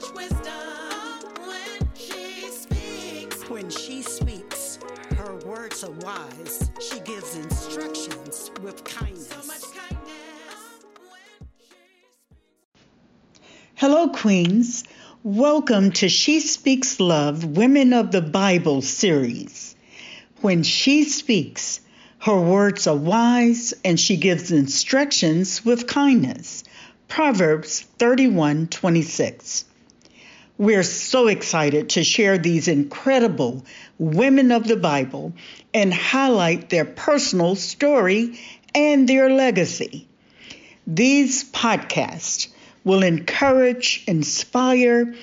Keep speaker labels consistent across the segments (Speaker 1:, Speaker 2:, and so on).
Speaker 1: much wisdom when she speaks.
Speaker 2: When she speaks, her words are wise. She gives instructions with kindness.
Speaker 1: So much kindness when she speaks.
Speaker 3: Hello, Queens. Welcome to She Speaks Love Women of the Bible series. When she speaks, her words are wise and she gives instructions with kindness. Proverbs 31 26. We're so excited to share these incredible women of the Bible and highlight their personal story and their legacy. These podcasts will encourage, inspire,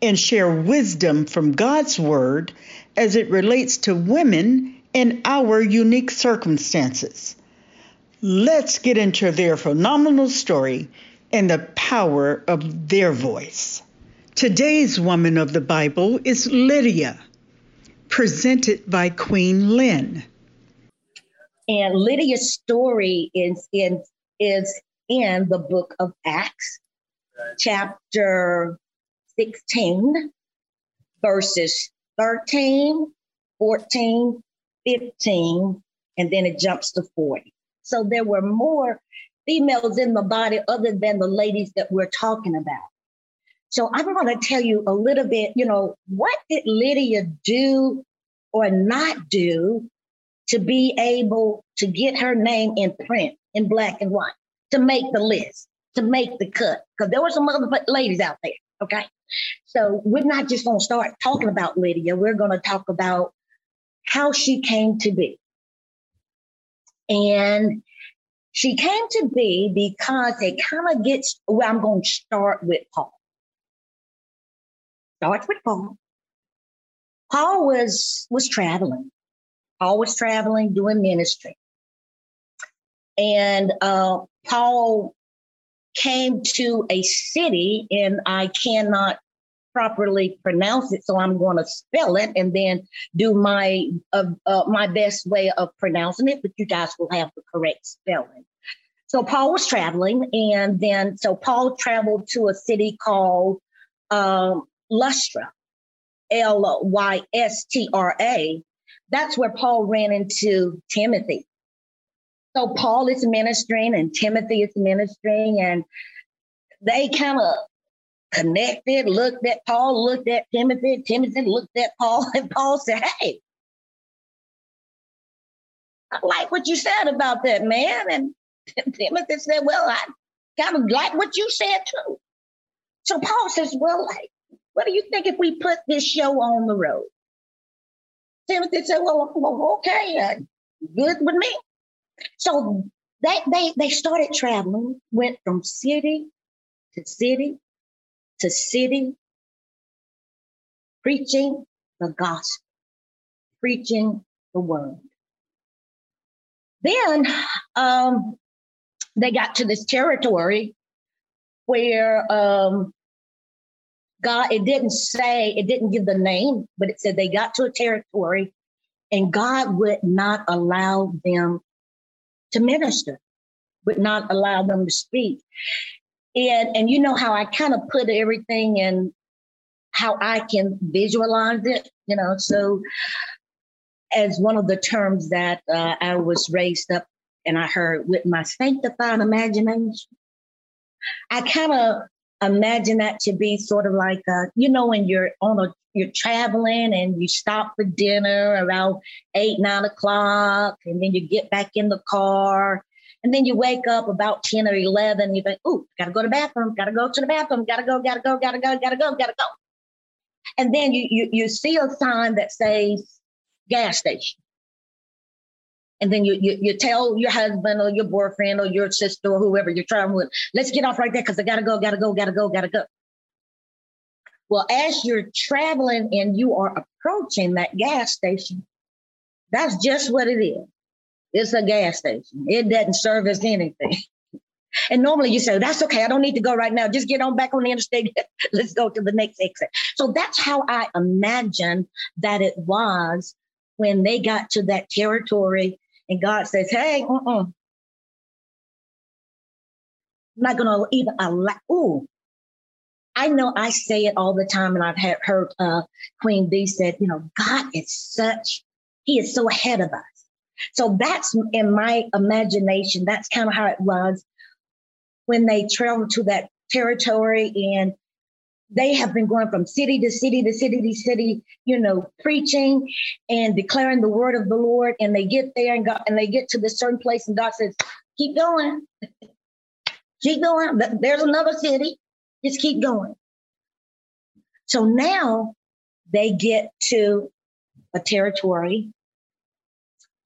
Speaker 3: and share wisdom from God's Word as it relates to women in our unique circumstances. Let's get into their phenomenal story and the power of their voice. Today's woman of the Bible is Lydia, presented by Queen Lynn.
Speaker 4: And Lydia's story is in is in the book of Acts, chapter 16, verses 13, 14, 15, and then it jumps to 40. So there were more females in the body other than the ladies that we're talking about. So I'm going to tell you a little bit, you know, what did Lydia do or not do to be able to get her name in print in black and white, to make the list, to make the cut? Because there were some other ladies out there, okay? So we're not just going to start talking about Lydia. We're going to talk about how she came to be. And she came to be because it kind of gets, well, I'm going to start with Paul. Start with Paul. Paul was was traveling. Paul was traveling doing ministry. And uh, Paul came to a city, and I cannot properly pronounce it, so I'm going to spell it and then do my uh, uh, my best way of pronouncing it. But you guys will have the correct spelling. So Paul was traveling, and then so Paul traveled to a city called um, Lystra, L Y S T R A. That's where Paul ran into Timothy. So Paul is ministering and Timothy is ministering, and they kind of connected, looked at Paul, looked at Timothy, Timothy looked at Paul, and Paul said, Hey, I like what you said about that man. And Timothy said, Well, I kind of like what you said too. So Paul says, Well, like, what do you think if we put this show on the road? Timothy said, Well, okay, uh, good with me. So they, they, they started traveling, went from city to city to city, preaching the gospel, preaching the word. Then um, they got to this territory where um, God, it didn't say, it didn't give the name, but it said they got to a territory and God would not allow them to minister, would not allow them to speak. And and you know how I kind of put everything in how I can visualize it, you know. So as one of the terms that uh, I was raised up and I heard with my sanctified imagination, I kind of imagine that to be sort of like, uh, you know, when you're on a, you're traveling and you stop for dinner around eight, nine o'clock, and then you get back in the car and then you wake up about 10 or 11, you think, ooh, gotta go to the bathroom, gotta go to the bathroom, gotta go, gotta go, gotta go, gotta go, gotta go. And then you, you, you see a sign that says gas station. And then you, you, you tell your husband or your boyfriend or your sister or whoever you're traveling with, let's get off right there because I gotta go, gotta go, gotta go, gotta go. Well, as you're traveling and you are approaching that gas station, that's just what it is. It's a gas station. It doesn't service anything. And normally you say, that's okay. I don't need to go right now. Just get on back on the interstate. Let's go to the next exit. So that's how I imagine that it was when they got to that territory and God says, hey, uh-uh. I'm not going to even allow, ooh, I know I say it all the time, and I've had, heard uh, Queen B said, you know, God is such, He is so ahead of us. So that's in my imagination, that's kind of how it was when they traveled to that territory and they have been going from city to city to city to city, you know, preaching and declaring the word of the Lord. And they get there and God, and they get to this certain place, and God says, "Keep going, keep going. There's another city. Just keep going." So now they get to a territory.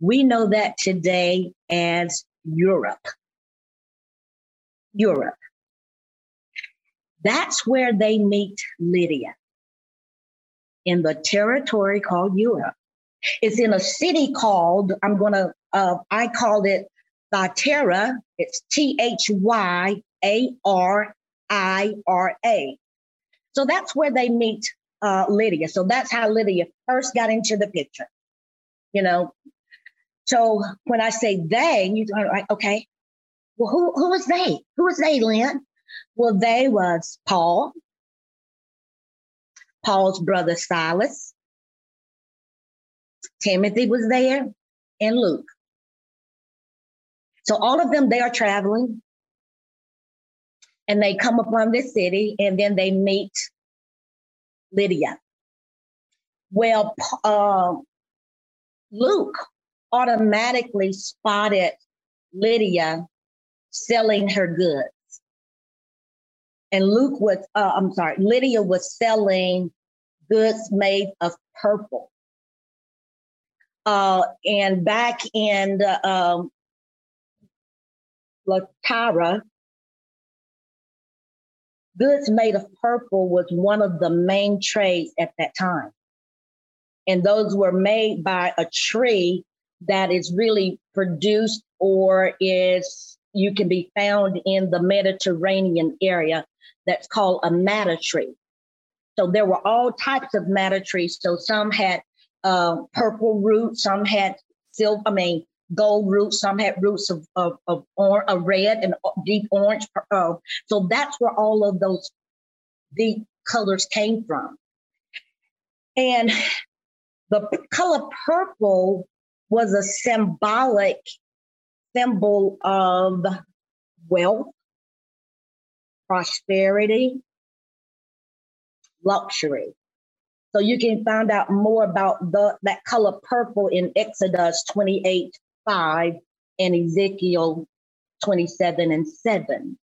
Speaker 4: We know that today as Europe. Europe. That's where they meet Lydia in the territory called Europe. It's in a city called, I'm going to, uh, I called it Thyatira. It's T H Y A R I R A. So that's where they meet uh, Lydia. So that's how Lydia first got into the picture, you know. So when I say they, you are like, okay, well, who, who was they? Who was they, Lynn? Well, they was Paul, Paul's brother Silas, Timothy was there, and Luke. So all of them, they are traveling, and they come upon this city, and then they meet Lydia. Well, uh, Luke automatically spotted Lydia selling her goods and Luke was, uh, I'm sorry, Lydia was selling goods made of purple. Uh, and back in the, um, Latara, goods made of purple was one of the main trades at that time. And those were made by a tree that is really produced or is you can be found in the Mediterranean area that's called a madder tree. So there were all types of madder trees. So some had uh, purple roots, some had silver, I mean, gold roots, some had roots of, of, of, or, red and deep orange. Uh, so that's where all of those deep colors came from. And the color purple was a symbolic symbol of wealth, prosperity, luxury. So you can find out more about the, that color purple in Exodus 28 5 and Ezekiel 27 and 7.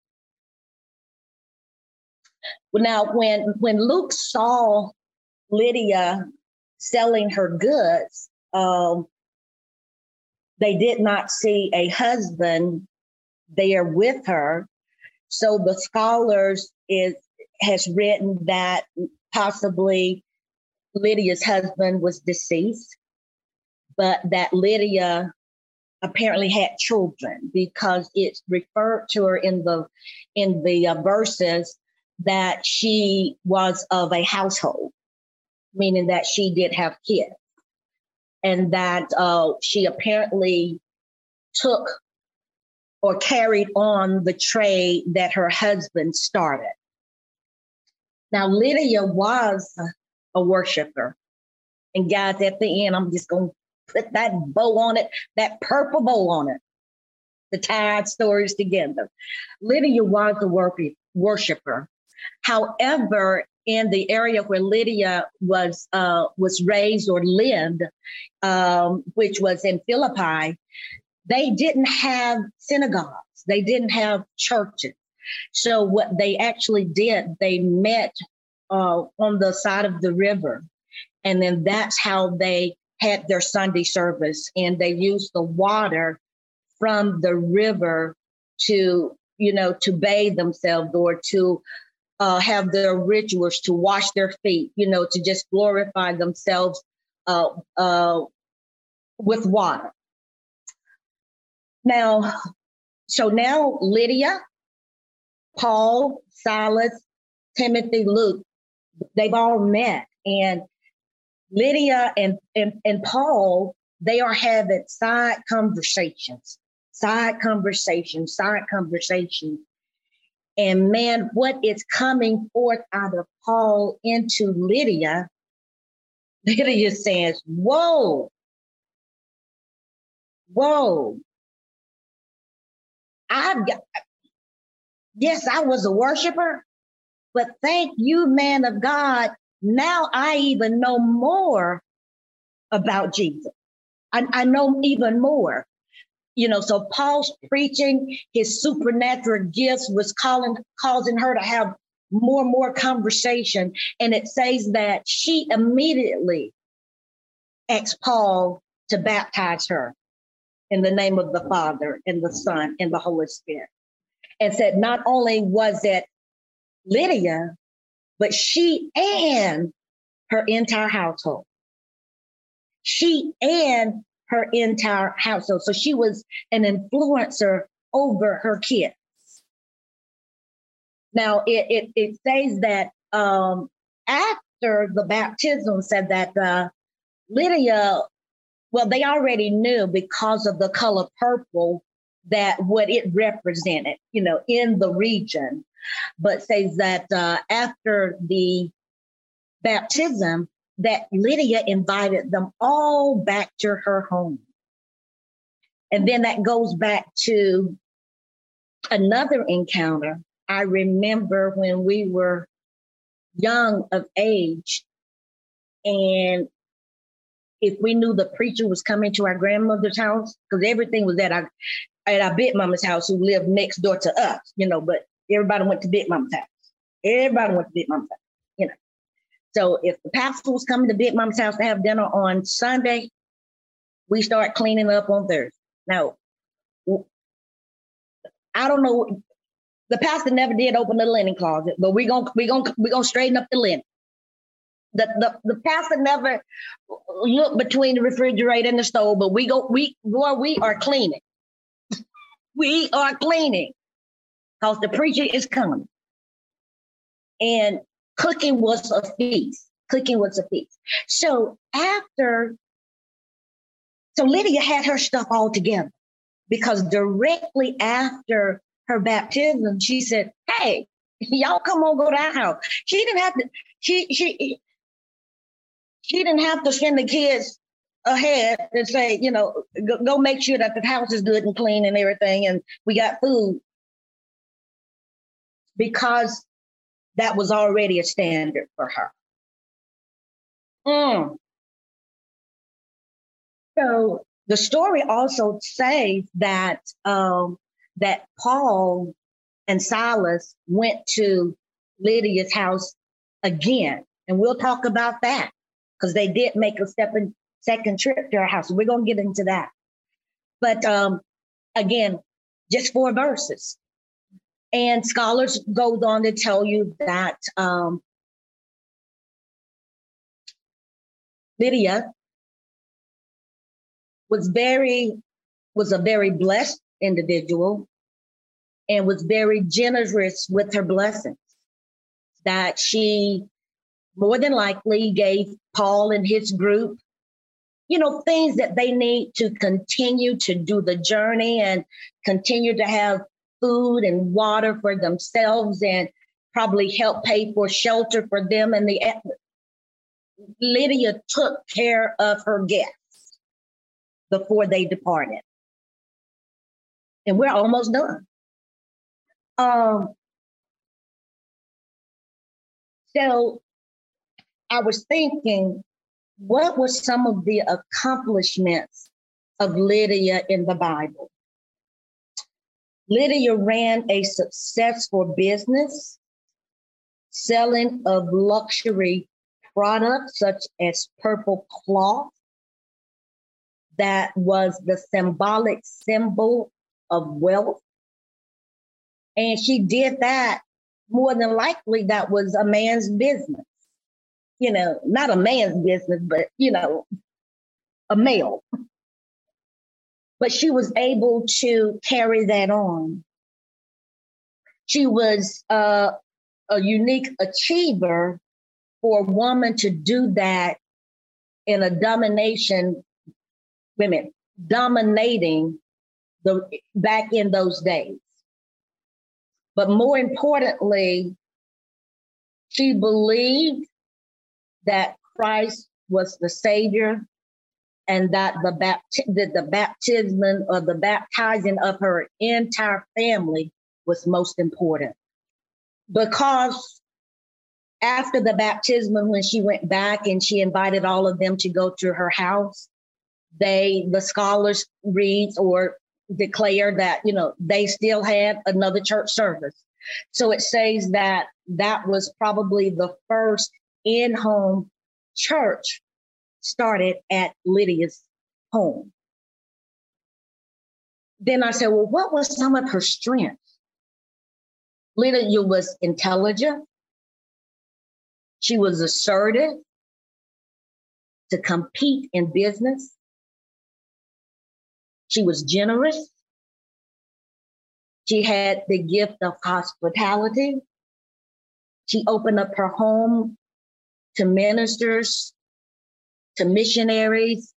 Speaker 4: Now, when, when Luke saw Lydia selling her goods, um, they did not see a husband there with her. So the scholars is has written that possibly Lydia's husband was deceased, but that Lydia apparently had children because it's referred to her in the in the uh, verses that she was of a household, meaning that she did have kids, and that uh, she apparently took or carried on the trade that her husband started. Now, Lydia was a worshiper. And guys, at the end, I'm just going to put that bow on it, that purple bow on it, to tie our stories together. Lydia was a wor- worshiper. However, in the area where Lydia was uh, was raised or lived, um, which was in Philippi, they didn't have synagogues. They didn't have churches. So what they actually did, they met uh, on the side of the river, and then that's how they had their Sunday service, and they used the water from the river to you know to bathe themselves or to uh, have their rituals to wash their feet, you know, to just glorify themselves uh, uh, with water. Now, so now Lydia, Paul, Silas, Timothy, Luke, they've all met. And Lydia and, and, and Paul, they are having side conversations, side conversations, side conversations. And man, what is coming forth out of Paul into Lydia, Lydia says, Whoa, whoa. I've got, yes, I was a worshiper, but thank you, man of God. Now I even know more about Jesus. I, I know even more. You know, so Paul's preaching, his supernatural gifts was calling, causing her to have more and more conversation. And it says that she immediately asked Paul to baptize her in the name of the Father and the Son and the Holy Spirit. And said not only was it Lydia, but she and her entire household. She and her entire household. So she was an influencer over her kids. Now it it, it says that um, after the baptism said that uh, Lydia, well, they already knew because of the color purple that what it represented, you know, in the region, but says that uh, after the baptism, that Lydia invited them all back to her home. And then that goes back to another encounter. I remember when we were young of age, and if we knew the preacher was coming to our grandmother's house, because everything was at our at our big mama's house who lived next door to us, you know, but everybody went to big mama's house. Everybody went to big mama's house, you know. So if the pastor was coming to Big mama's house to have dinner on Sunday, we start cleaning up on Thursday. Now, I don't know. The pastor never did open the linen closet, but we're gonna we're gonna we're gonna straighten up the linen. The, the the pastor never looked between the refrigerator and the stove, but we go we boy we are cleaning. we are cleaning because the preacher is coming. And cooking was a feast. Cooking was a feast. So after, so Lydia had her stuff all together because directly after her baptism, she said, Hey, y'all come on, go to our house. She didn't have to, she, she, she didn't have to send the kids ahead and say, you know, go, go make sure that the house is good and clean and everything, and we got food. Because that was already a standard for her. Mm. So the story also says that um, that Paul and Silas went to Lydia's house again, and we'll talk about that because they did make a second second trip to her house. We're gonna get into that, but um, again, just four verses. And scholars goes on to tell you that um, Lydia was very was a very blessed individual and was very generous with her blessings. That she more than likely gave Paul and his group, you know, things that they need to continue to do the journey and continue to have food and water for themselves and probably help pay for shelter for them and the Lydia took care of her guests before they departed. And we're almost done. Um, so I was thinking, what were some of the accomplishments of Lydia in the Bible? Lydia ran a successful business selling of luxury products such as purple cloth that was the symbolic symbol of wealth. And she did that more than likely, that was a man's business. You know, not a man's business, but, you know, a male. But she was able to carry that on. She was uh, a unique achiever for a woman to do that in a domination, women dominating the back in those days. But more importantly, she believed that Christ was the Savior and that the, bapti- that the baptism or the baptizing of her entire family was most important. Because after the baptism, when she went back and she invited all of them to go to her house, they, the scholars read or declare that, you know, they still had another church service. So it says that that was probably the first in home church started at Lydia's home. Then I said, well, what was some of her strengths? Lydia was intelligent. She was assertive to compete in business. She was generous. She had the gift of hospitality. She opened up her home to ministers, to missionaries,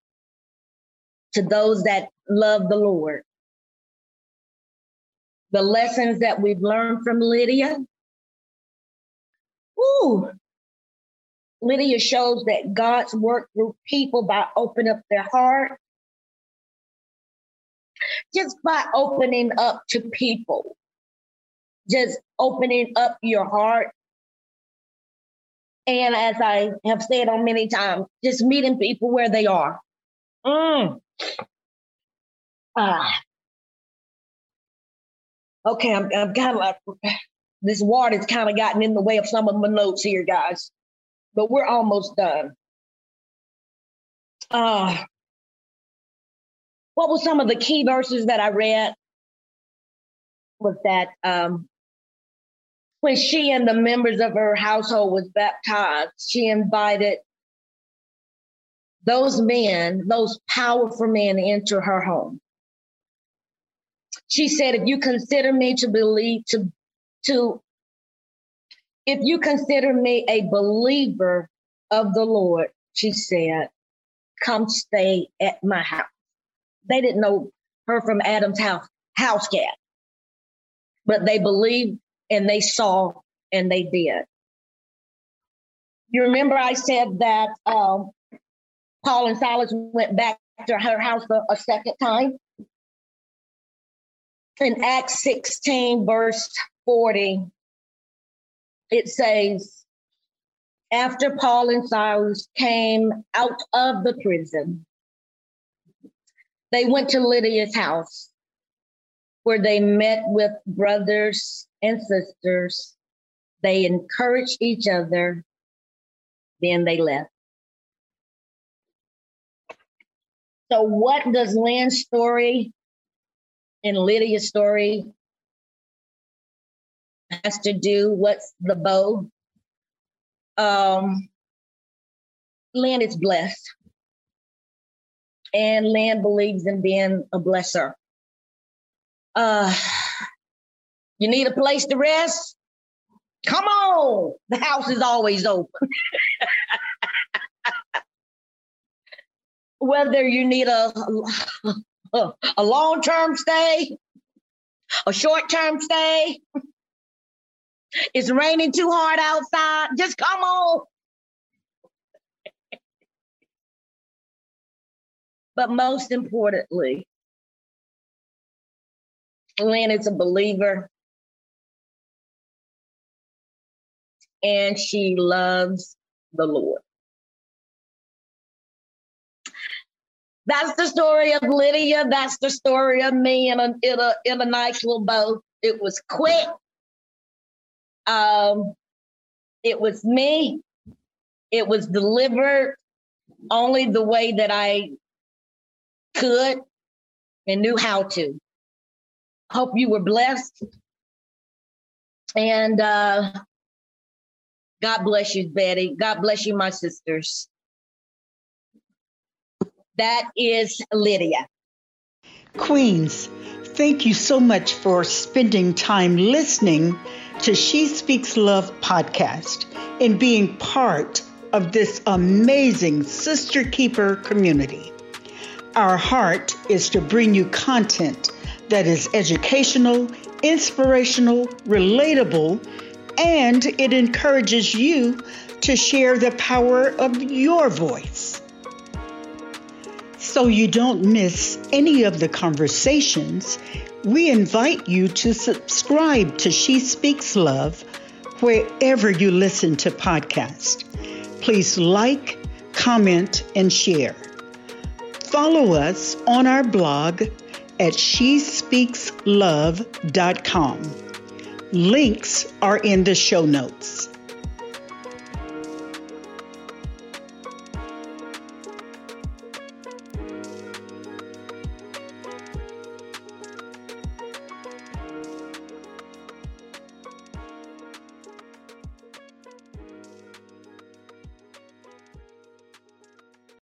Speaker 4: to those that love the Lord. The lessons that we've learned from Lydia. Ooh, Lydia shows that God's work through people by opening up their heart, just by opening up to people, just opening up your heart. And as I have said on many times, just meeting people where they are. Mm. Ah. Okay, I'm, I'm kind of like, this water's kind of gotten in the way of some of my notes here, guys but we're almost done. Uh, what were some of the key verses that I read? Was that um, when she and the members of her household was baptized, she invited those men, those powerful men, into her home. She said, "If you consider me to believe to to if you consider me a believer of the Lord, she said, come stay at my house. They didn't know her from Adam's house, house cat, but they believed and they saw and they did. You remember I said that um, Paul and Silas went back to her house a, a second time? In Acts 16, verse 40, it says, after Paul and Silas came out of the prison, they went to Lydia's house where they met with brothers and sisters. They encouraged each other. Then they left. So, what does Lynn's story and Lydia's story has to do what's the bow. Um, Lynn is blessed. And Lynn believes in being a blesser. Uh, you need a place to rest? Come on. The house is always open. Whether you need a, a, long term stay, a short term stay, it's raining too hard outside. Just come on. but most importantly, Lynn is a believer and she loves the Lord. That's the story of Lydia. That's the story of me in a, in a, in a nice little bow. It was quick. Um, it was me. It was delivered only the way that I could and knew how to. Hope you were blessed. And uh, God bless you, Betty. God bless you, my sisters. That is Lydia.
Speaker 3: Queens, thank you so much for spending time listening to She Speaks Love podcast and being part of this amazing Sister Keeper community. Our heart is to bring you content that is educational, inspirational, relatable, and it encourages you to share the power of your voice. So you don't miss any of the conversations, we invite you to subscribe to She Speaks Love wherever you listen to podcasts. Please like, comment, and share. Follow us on our blog at shespeakslove.com. Links are in the show notes.